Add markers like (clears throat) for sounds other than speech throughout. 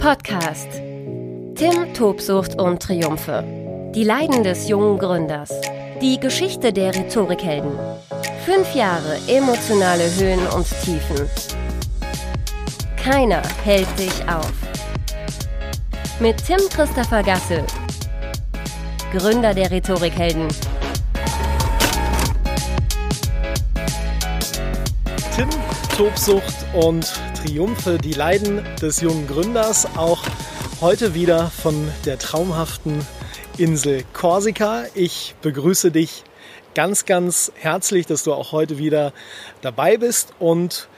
Podcast. Tim, Tobsucht und Triumphe. Die Leiden des jungen Gründers. Die Geschichte der Rhetorikhelden. Fünf Jahre emotionale Höhen und Tiefen. Keiner hält dich auf. Mit Tim Christopher Gasse, Gründer der Rhetorikhelden. Tim, Tobsucht und Triumphe, die Leiden des jungen Gründers, auch heute wieder von der traumhaften Insel Korsika. Ich begrüße dich ganz, ganz herzlich, dass du auch heute wieder dabei bist. Und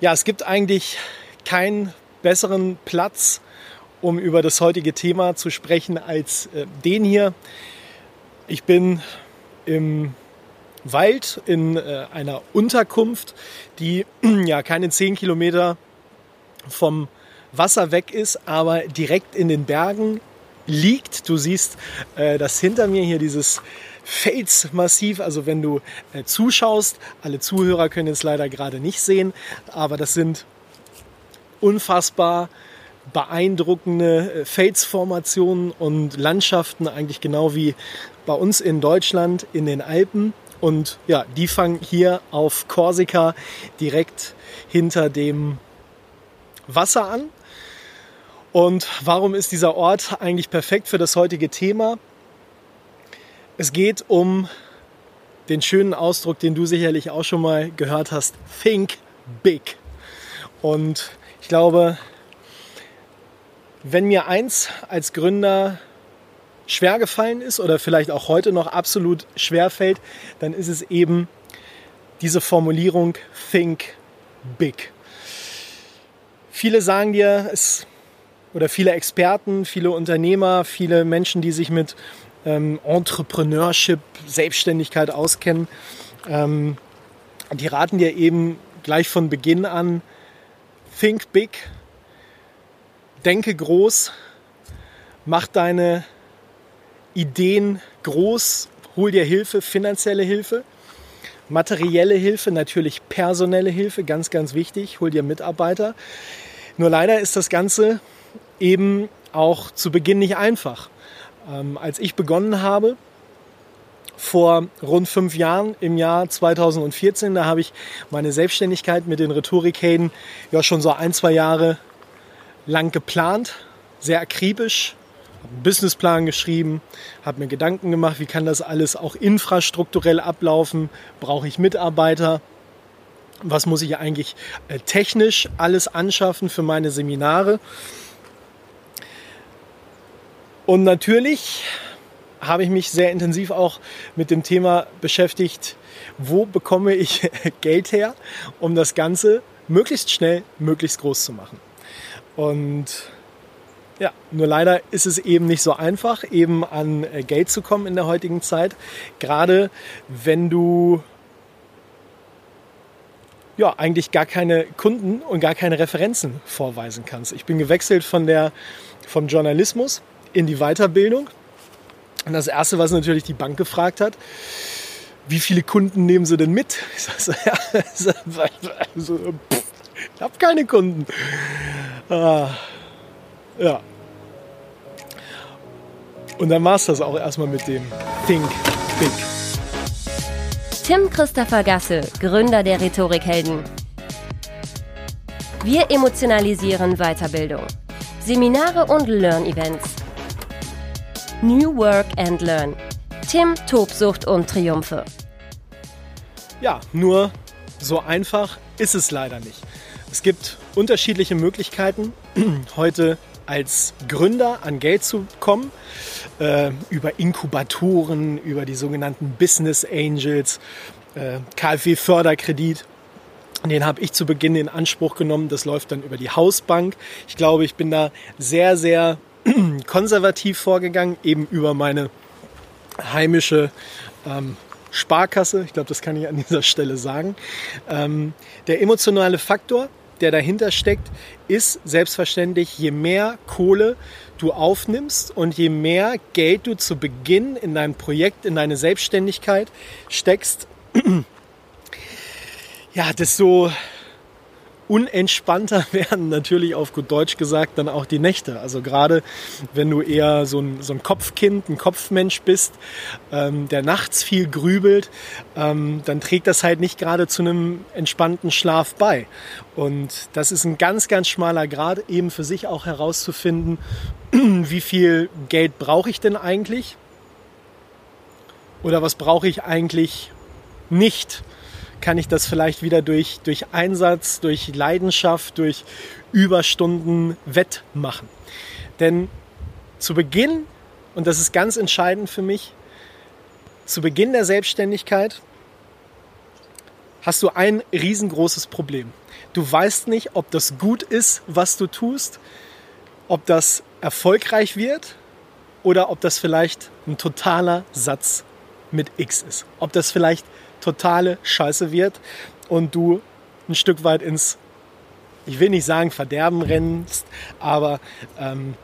ja, es gibt eigentlich keinen besseren Platz, um über das heutige Thema zu sprechen, als äh, den hier. Ich bin im Wald in äh, einer Unterkunft, die (clears throat) ja keine zehn Kilometer vom Wasser weg ist, aber direkt in den Bergen liegt. Du siehst äh, das hinter mir hier dieses Felsmassiv. Also wenn du äh, zuschaust, alle Zuhörer können es leider gerade nicht sehen, aber das sind unfassbar beeindruckende äh, Felsformationen und Landschaften, eigentlich genau wie bei uns in Deutschland in den Alpen. Und ja, die fangen hier auf Korsika direkt hinter dem Wasser an. Und warum ist dieser Ort eigentlich perfekt für das heutige Thema? Es geht um den schönen Ausdruck, den du sicherlich auch schon mal gehört hast, Think Big. Und ich glaube, wenn mir eins als Gründer schwer gefallen ist oder vielleicht auch heute noch absolut schwer fällt, dann ist es eben diese Formulierung Think Big. Viele sagen dir, es, oder viele Experten, viele Unternehmer, viele Menschen, die sich mit ähm, Entrepreneurship, Selbstständigkeit auskennen, ähm, die raten dir eben gleich von Beginn an, think big, denke groß, mach deine Ideen groß, hol dir Hilfe, finanzielle Hilfe, materielle Hilfe, natürlich personelle Hilfe, ganz, ganz wichtig, hol dir Mitarbeiter. Nur leider ist das Ganze eben auch zu Beginn nicht einfach. Ähm, als ich begonnen habe, vor rund fünf Jahren, im Jahr 2014, da habe ich meine Selbstständigkeit mit den Rhetorikhelden ja schon so ein, zwei Jahre lang geplant, sehr akribisch, habe einen Businessplan geschrieben, habe mir Gedanken gemacht, wie kann das alles auch infrastrukturell ablaufen, brauche ich Mitarbeiter, was muss ich eigentlich äh, technisch alles anschaffen für meine Seminare. Und natürlich habe ich mich sehr intensiv auch mit dem Thema beschäftigt, wo bekomme ich (laughs) Geld her, um das Ganze möglichst schnell, möglichst groß zu machen. Und ja, nur leider ist es eben nicht so einfach, eben an äh, Geld zu kommen in der heutigen Zeit. Gerade wenn du ja, eigentlich gar keine Kunden und gar keine Referenzen vorweisen kannst. Ich bin gewechselt von der, vom Journalismus in die Weiterbildung. Und das Erste, was natürlich die Bank gefragt hat, wie viele Kunden nehmen Sie denn mit? (laughs) Ich, so, ja, (laughs) also, pff, ich habe keine Kunden. Ah, ja, und dann war es das auch erstmal mit dem Think Big. Tim Christopher Gasse, Gründer der Rhetorikhelden. Wir emotionalisieren Weiterbildung. Seminare und Learn-Events. New Work and Learn. Tim, Tobsucht und Triumphe. Ja, nur so einfach ist es leider nicht. Es gibt unterschiedliche Möglichkeiten, (clears throat) heute als Gründer an Geld zu kommen, äh, über Inkubatoren, über die sogenannten Business Angels, äh, KfW-Förderkredit. Den habe ich zu Beginn in Anspruch genommen. Das läuft dann über die Hausbank. Ich glaube, ich bin da sehr, sehr (clears throat) konservativ vorgegangen, eben über meine heimische ähm, Sparkasse. Ich glaube, das kann ich an dieser Stelle sagen. Ähm, der emotionale Faktor der dahinter steckt, ist selbstverständlich, je mehr Kohle du aufnimmst und je mehr Geld du zu Beginn in dein Projekt, in deine Selbstständigkeit steckst, (clears throat) ja, desto unentspannter (laughs) werden natürlich auf gut Deutsch gesagt dann auch die Nächte. Also gerade wenn du eher so ein, so ein Kopfkind, ein Kopfmensch bist, ähm, der nachts viel grübelt, ähm, dann trägt das halt nicht gerade zu einem entspannten Schlaf bei. Und das ist ein ganz, ganz schmaler Grad, eben für sich auch herauszufinden, (clears throat) wie viel Geld brauche ich denn eigentlich? Oder was brauche ich eigentlich nicht? Kann ich das vielleicht wieder durch, durch Einsatz, durch Leidenschaft, durch Überstunden wettmachen. Denn zu Beginn, und das ist ganz entscheidend für mich, zu Beginn der Selbstständigkeit hast du ein riesengroßes Problem. Du weißt nicht, ob das gut ist, was du tust, ob das erfolgreich wird oder ob das vielleicht ein totaler Satz mit X ist. Ob das vielleicht totale Scheiße wird und du ein Stück weit ins, ich will nicht sagen Verderben rennst, aber ähm,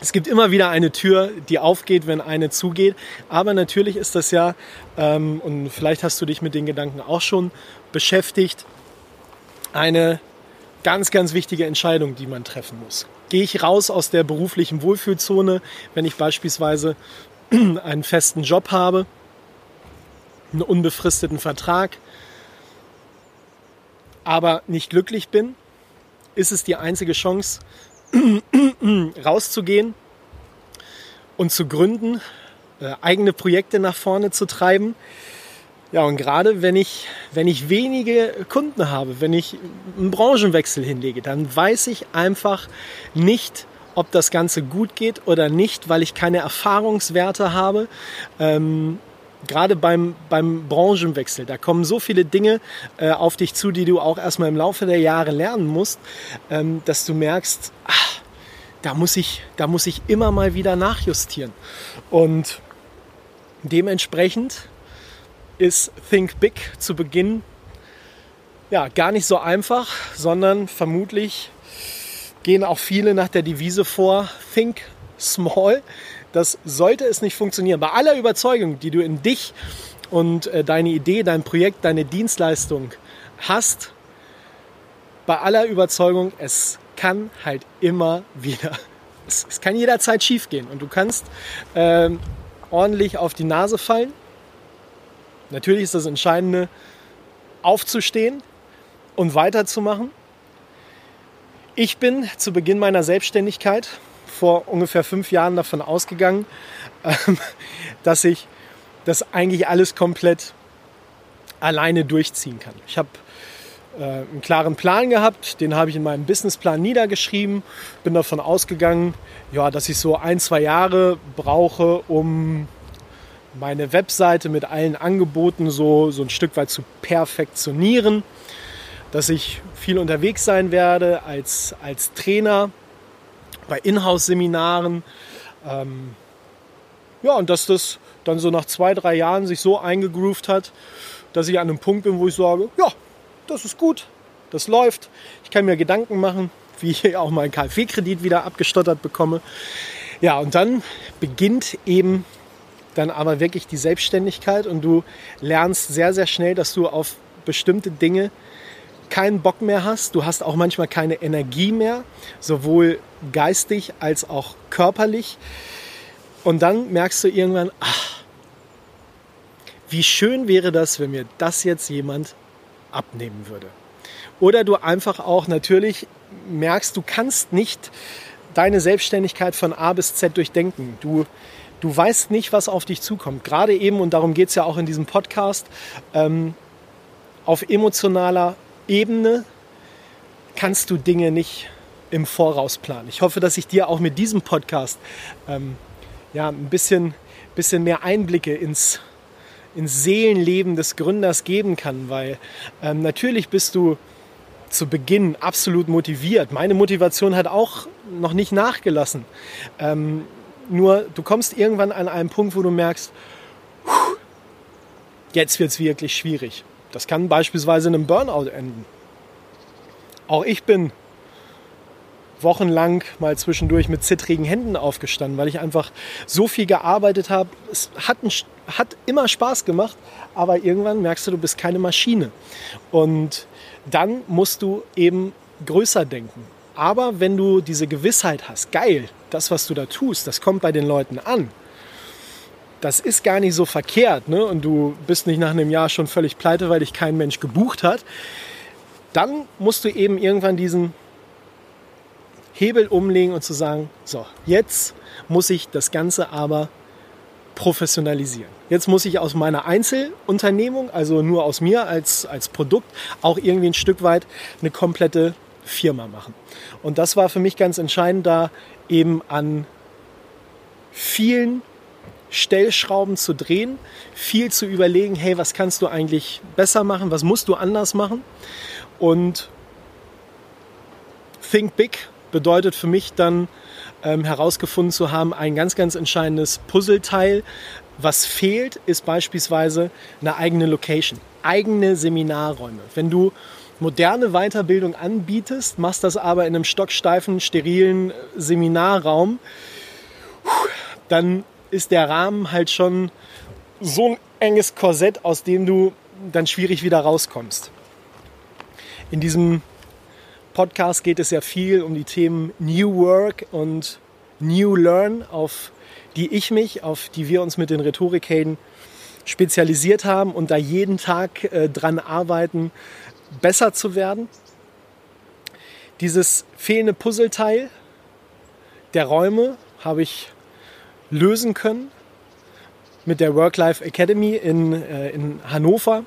es gibt immer wieder eine Tür, die aufgeht, wenn eine zugeht. Aber natürlich ist das ja, ähm, und vielleicht hast du dich mit den Gedanken auch schon beschäftigt, eine ganz, ganz wichtige Entscheidung, die man treffen muss. Gehe ich raus aus der beruflichen Wohlfühlzone, wenn ich beispielsweise (clears throat) einen festen Job habe einen unbefristeten Vertrag, aber nicht glücklich bin, ist es die einzige Chance, (clears throat) rauszugehen und zu gründen, äh, eigene Projekte nach vorne zu treiben. Ja, und gerade wenn ich, wenn ich wenige Kunden habe, wenn ich einen Branchenwechsel hinlege, dann weiß ich einfach nicht, ob das Ganze gut geht oder nicht, weil ich keine Erfahrungswerte habe. Ähm, gerade beim, beim Branchenwechsel, da kommen so viele Dinge äh, auf dich zu, die du auch erstmal im Laufe der Jahre lernen musst, ähm, dass du merkst, ach, da muss, ich, da muss ich immer mal wieder nachjustieren. Und dementsprechend ist Think Big zu Beginn ja, gar nicht so einfach, sondern vermutlich gehen auch viele nach der Devise vor, Think Small dass sollte es nicht funktionieren, bei aller Überzeugung, die du in dich und äh, deine Idee, dein Projekt, deine Dienstleistung hast, bei aller Überzeugung, es kann halt immer wieder, (laughs) es, kann jederzeit schief gehen und du kannst äh, ordentlich auf die Nase fallen. Natürlich ist das Entscheidende, aufzustehen und weiterzumachen. Ich bin zu Beginn meiner Selbstständigkeit vor ungefähr fünf Jahren davon ausgegangen, ähm, (laughs) dass ich das eigentlich alles komplett alleine durchziehen kann. Ich habe äh, einen klaren Plan gehabt, den habe ich in meinem Businessplan niedergeschrieben, bin davon ausgegangen, ja, dass ich so ein, zwei Jahre brauche, um meine Webseite mit allen Angeboten so, so ein Stück weit zu perfektionieren, dass ich viel unterwegs sein werde als, als Trainer bei Inhouse-Seminaren. Ähm, ja, und dass das dann so nach zwei, drei Jahren sich so eingegroovt hat, dass ich an einem Punkt bin, wo ich sage, ja, das ist gut, das läuft. Ich kann mir Gedanken machen, wie ich auch meinen KfW-Kredit wieder abgestottert bekomme. Ja, und dann beginnt eben dann aber wirklich die Selbstständigkeit und du lernst sehr, sehr schnell, dass du auf bestimmte Dinge keinen Bock mehr hast. Du hast auch manchmal keine Energie mehr, sowohl geistig als auch körperlich. Und dann merkst du irgendwann, ach, wie schön wäre das, wenn mir das jetzt jemand abnehmen würde. Oder du einfach auch natürlich merkst, du kannst nicht deine Selbstständigkeit von A bis Z durchdenken. Du, du weißt nicht, was auf dich zukommt. Gerade eben, und darum geht es ja auch in diesem Podcast, ähm, auf emotionaler Ebene kannst du Dinge nicht im Voraus planen. Ich hoffe, dass ich dir auch mit diesem Podcast ähm, ja, ein bisschen, bisschen mehr Einblicke ins, ins Seelenleben des Gründers geben kann, weil ähm, natürlich bist du zu Beginn absolut motiviert. Meine Motivation hat auch noch nicht nachgelassen. Ähm, nur du kommst irgendwann an einen Punkt, wo du merkst, jetzt wird es wirklich schwierig. Das kann beispielsweise in einem Burnout enden. Auch ich bin wochenlang mal zwischendurch mit zittrigen Händen aufgestanden, weil ich einfach so viel gearbeitet habe. Es hat ein hat immer Spaß gemacht, aber irgendwann merkst du, du bist keine Maschine. Und dann musst du eben größer denken. Aber wenn du diese Gewissheit hast, geil, das, was du da tust, das kommt bei den Leuten an, das ist gar nicht so verkehrt ne? und du bist nicht nach einem Jahr schon völlig pleite, weil dich kein Mensch gebucht hat, dann musst du eben irgendwann diesen Hebel umlegen und zu sagen, so, jetzt muss ich das Ganze aber professionalisieren. Jetzt muss ich aus meiner Einzelunternehmung, also nur aus mir als, als Produkt, auch irgendwie ein Stück weit eine komplette Firma machen. Und das war für mich ganz entscheidend, da eben an vielen Stellschrauben zu drehen, viel zu überlegen, hey, was kannst du eigentlich besser machen, was musst du anders machen. Und Think Big bedeutet für mich dann ähm, herausgefunden zu haben, ein ganz, ganz entscheidendes Puzzleteil. Was fehlt, ist beispielsweise eine eigene Location, eigene Seminarräume. Wenn du moderne Weiterbildung anbietest, machst das aber in einem stocksteifen, sterilen Seminarraum, dann ist der Rahmen halt schon so ein enges Korsett, aus dem du dann schwierig wieder rauskommst. In diesem Podcast geht es ja viel um die Themen New Work und New Learn, auf die ich mich, auf die wir uns mit den Rhetorikhelden spezialisiert haben und da jeden Tag äh, dran arbeiten, besser zu werden. Dieses fehlende Puzzleteil der Räume habe ich lösen können mit der Work-Life Academy in, äh, in Hannover,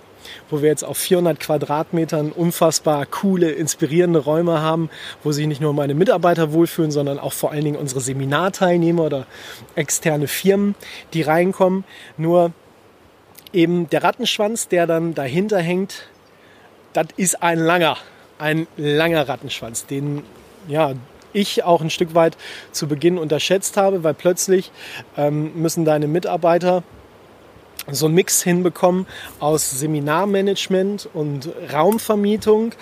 wo wir jetzt auf 400 Quadratmetern unfassbar coole, inspirierende Räume haben, wo sich nicht nur meine Mitarbeiter wohlfühlen, sondern auch vor allen Dingen unsere Seminarteilnehmer oder externe Firmen, die reinkommen. Nur eben der Rattenschwanz, der dann dahinter hängt, das ist ein langer, ein langer Rattenschwanz, den ja, ich auch ein Stück weit zu Beginn unterschätzt habe, weil plötzlich ähm, müssen deine Mitarbeiter so einen Mix hinbekommen aus Seminarmanagement und Raumvermietung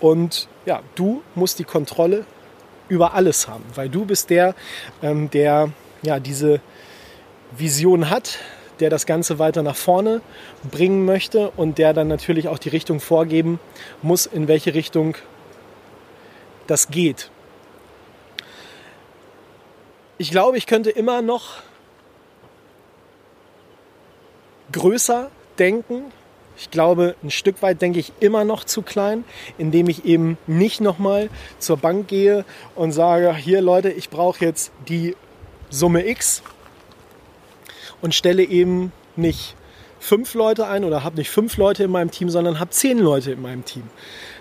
und ja, du musst die Kontrolle über alles haben, weil du bist der, ähm, der ja diese Vision hat, der das Ganze weiter nach vorne bringen möchte und der dann natürlich auch die Richtung vorgeben muss, in welche Richtung das geht. Ich glaube, ich könnte immer noch größer denken. Ich glaube, ein Stück weit denke ich immer noch zu klein, indem ich eben nicht nochmal zur Bank gehe und sage, hier Leute, ich brauche jetzt die Summe X und stelle eben nicht fünf Leute ein oder habe nicht fünf Leute in meinem Team, sondern habe zehn Leute in meinem Team.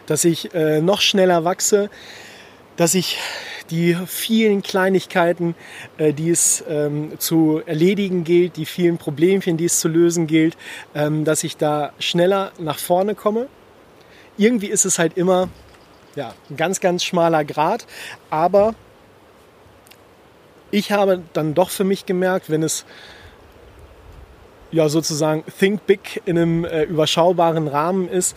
Dass ich äh, noch schneller wachse, dass ich die vielen Kleinigkeiten, äh, die es ähm, zu erledigen gilt, die vielen Problemchen, die es zu lösen gilt, ähm, dass ich da schneller nach vorne komme. Irgendwie ist es halt immer ja, ein ganz, ganz schmaler Grad, aber ich habe dann doch für mich gemerkt, wenn es ja sozusagen Think Big in einem äh, überschaubaren Rahmen ist.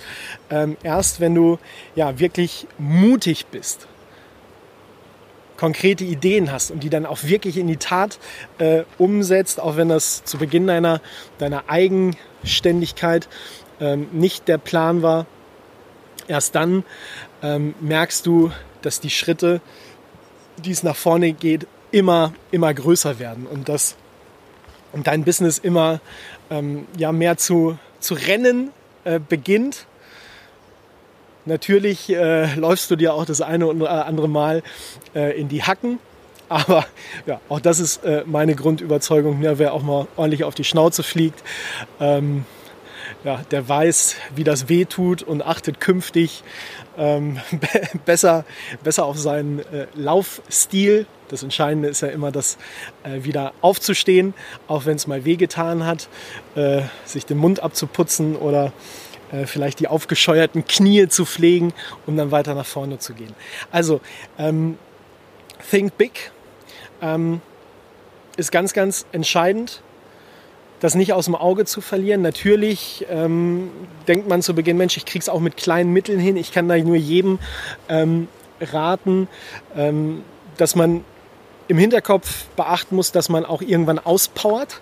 Ähm, erst wenn du ja wirklich mutig bist, konkrete Ideen hast und die dann auch wirklich in die Tat äh, umsetzt, auch wenn das zu Beginn deiner, deiner Eigenständigkeit ähm, nicht der Plan war. Erst dann ähm, merkst du, dass die Schritte, die es nach vorne geht, immer, immer größer werden und dass und dein Business immer ähm, ja, mehr zu, zu rennen äh, beginnt. Natürlich äh, läufst du dir auch das eine oder andere Mal äh, in die Hacken. (laughs) Aber ja, auch das ist äh, meine Grundüberzeugung. Ja, wer auch mal ordentlich auf die Schnauze fliegt, ähm, ja, der weiß, wie das weh tut und achtet künftig ähm, (laughs) besser, besser auf seinen äh, Laufstil. Das Entscheidende ist ja immer, das äh, wieder aufzustehen, auch wenn es mal wehgetan hat, äh, sich den Mund abzuputzen oder äh, vielleicht die aufgescheuerten Knie zu pflegen, um dann weiter nach vorne zu gehen. Also, ähm, think big ähm, ist ganz, ganz entscheidend das nicht aus dem Auge zu verlieren. Natürlich ähm, denkt man zu Beginn, Mensch, ich kriege es auch mit kleinen Mitteln hin. Ich kann da nur jedem ähm, raten, ähm, dass man im Hinterkopf beachten muss, dass man auch irgendwann auspowert.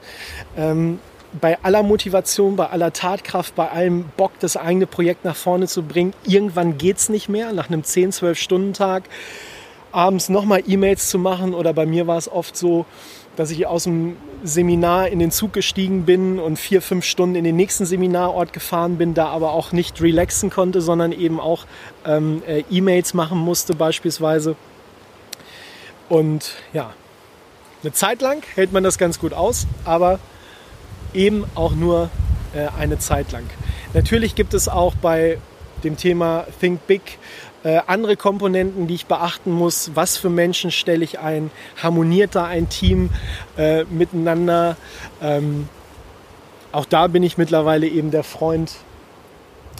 Ähm, bei aller Motivation, bei aller Tatkraft, bei allem Bock, das eigene Projekt nach vorne zu bringen, irgendwann geht es nicht mehr. Nach einem 10, 12 Stunden Tag abends nochmal E-Mails zu machen oder bei mir war es oft so, dass ich aus dem Seminar in den Zug gestiegen bin und vier, fünf Stunden in den nächsten Seminarort gefahren bin, da aber auch nicht relaxen konnte, sondern eben auch ähm, äh, E-Mails machen musste beispielsweise. Und ja, eine Zeit lang hält man das ganz gut aus, aber eben auch nur äh, eine Zeit lang. Natürlich gibt es auch bei dem Thema Think Big äh, andere Komponenten, die ich beachten muss. Was für Menschen stelle ich ein? Harmoniert da ein Team äh, miteinander? Ähm, auch da bin ich mittlerweile eben der Freund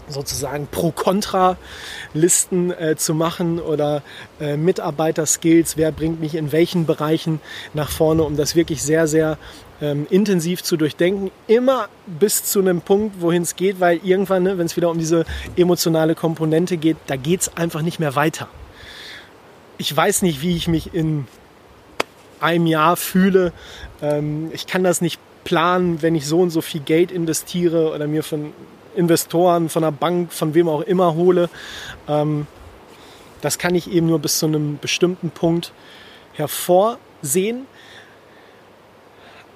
sozusagen Pro-Kontra-Listen äh, zu machen oder äh, Mitarbeiter-Skills, wer bringt mich in welchen Bereichen nach vorne, um das wirklich sehr, sehr ähm, intensiv zu durchdenken. Immer bis zu einem Punkt, wohin es geht, weil irgendwann, ne, wenn es wieder um diese emotionale Komponente geht, da geht es einfach nicht mehr weiter. Ich weiß nicht, wie ich mich in einem Jahr fühle. Ähm, ich kann das nicht planen, wenn ich so und so viel Geld investiere oder mir von Investoren, von der Bank, von wem auch immer hole. Ähm, das kann ich eben nur bis zu einem bestimmten Punkt hervorsehen.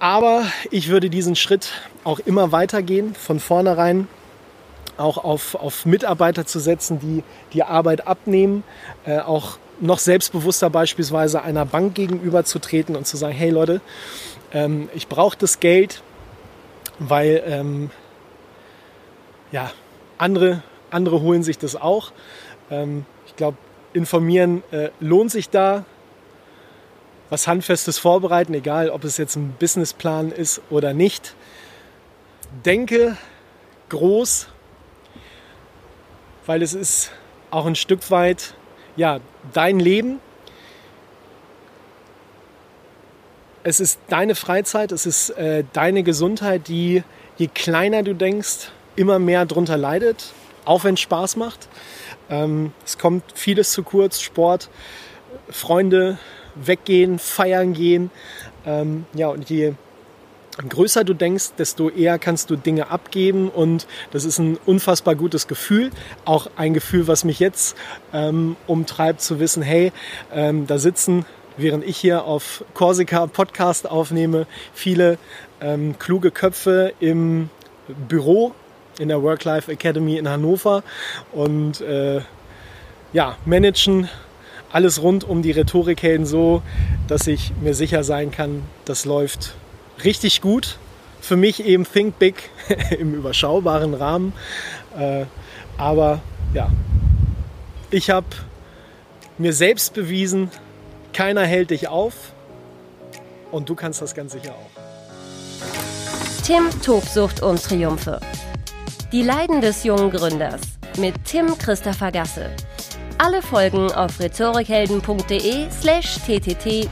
Aber ich würde diesen Schritt auch immer weitergehen, von vornherein auch auf, auf Mitarbeiter zu setzen, die die Arbeit abnehmen, äh, auch noch selbstbewusster beispielsweise einer Bank gegenüberzutreten und zu sagen, hey Leute, ähm, ich brauche das Geld, weil ähm, ja, andere, andere holen sich das auch. Ähm, ich glaube, informieren äh, lohnt sich da. Was Handfestes vorbereiten, egal ob es jetzt ein Businessplan ist oder nicht. Denke groß, weil es ist auch ein Stück weit ja, dein Leben. Es ist deine Freizeit, es ist äh, deine Gesundheit, die je kleiner du denkst, immer mehr drunter leidet, auch wenn es Spaß macht. Ähm, es kommt vieles zu kurz, Sport, Freunde, weggehen, feiern gehen. Ähm, ja, und je größer du denkst, desto eher kannst du Dinge abgeben und das ist ein unfassbar gutes Gefühl. Auch ein Gefühl, was mich jetzt ähm, umtreibt, zu wissen, hey, ähm, da sitzen, während ich hier auf Corsica Podcast aufnehme, viele ähm, kluge Köpfe im Büro in der Work-Life Academy in Hannover und äh, ja, managen alles rund um die Rhetorikhelden so, dass ich mir sicher sein kann, das läuft richtig gut. Für mich eben Think Big (laughs) im überschaubaren Rahmen. Äh, aber ja, ich habe mir selbst bewiesen, keiner hält dich auf und du kannst das ganz sicher auch. Tim Tobsucht und Triumphe. Die Leiden des jungen Gründers mit Tim Christopher Gasse. Alle Folgen auf rhetorikhelden.de slash ttt-podcast.